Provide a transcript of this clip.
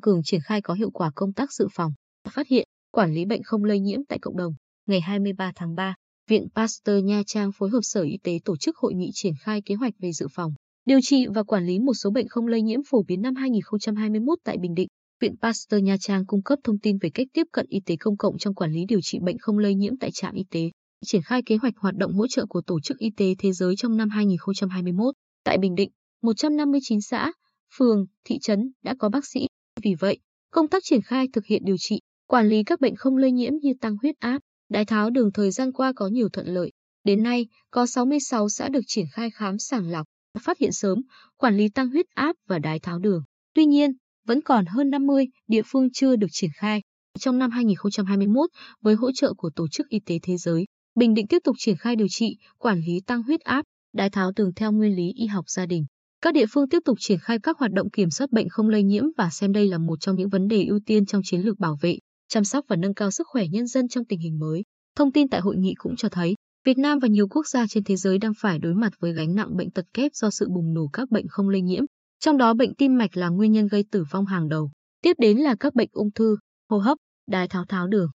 cường triển khai có hiệu quả công tác dự phòng, phát hiện, quản lý bệnh không lây nhiễm tại cộng đồng. Ngày 23 tháng 3, Viện Pasteur Nha Trang phối hợp Sở Y tế tổ chức hội nghị triển khai kế hoạch về dự phòng, điều trị và quản lý một số bệnh không lây nhiễm phổ biến năm 2021 tại Bình Định. Viện Pasteur Nha Trang cung cấp thông tin về cách tiếp cận y tế công cộng trong quản lý điều trị bệnh không lây nhiễm tại trạm y tế, triển khai kế hoạch hoạt động hỗ trợ của Tổ chức Y tế Thế giới trong năm 2021. Tại Bình Định, 159 xã, phường, thị trấn đã có bác sĩ. Vì vậy, công tác triển khai thực hiện điều trị, quản lý các bệnh không lây nhiễm như tăng huyết áp, đái tháo đường thời gian qua có nhiều thuận lợi. Đến nay, có 66 xã được triển khai khám sàng lọc, phát hiện sớm, quản lý tăng huyết áp và đái tháo đường. Tuy nhiên, vẫn còn hơn 50 địa phương chưa được triển khai. Trong năm 2021, với hỗ trợ của Tổ chức Y tế Thế giới, Bình Định tiếp tục triển khai điều trị, quản lý tăng huyết áp, đái tháo đường theo nguyên lý y học gia đình. Các địa phương tiếp tục triển khai các hoạt động kiểm soát bệnh không lây nhiễm và xem đây là một trong những vấn đề ưu tiên trong chiến lược bảo vệ, chăm sóc và nâng cao sức khỏe nhân dân trong tình hình mới. Thông tin tại hội nghị cũng cho thấy, Việt Nam và nhiều quốc gia trên thế giới đang phải đối mặt với gánh nặng bệnh tật kép do sự bùng nổ các bệnh không lây nhiễm, trong đó bệnh tim mạch là nguyên nhân gây tử vong hàng đầu. Tiếp đến là các bệnh ung thư, hô hấp, đái tháo tháo đường.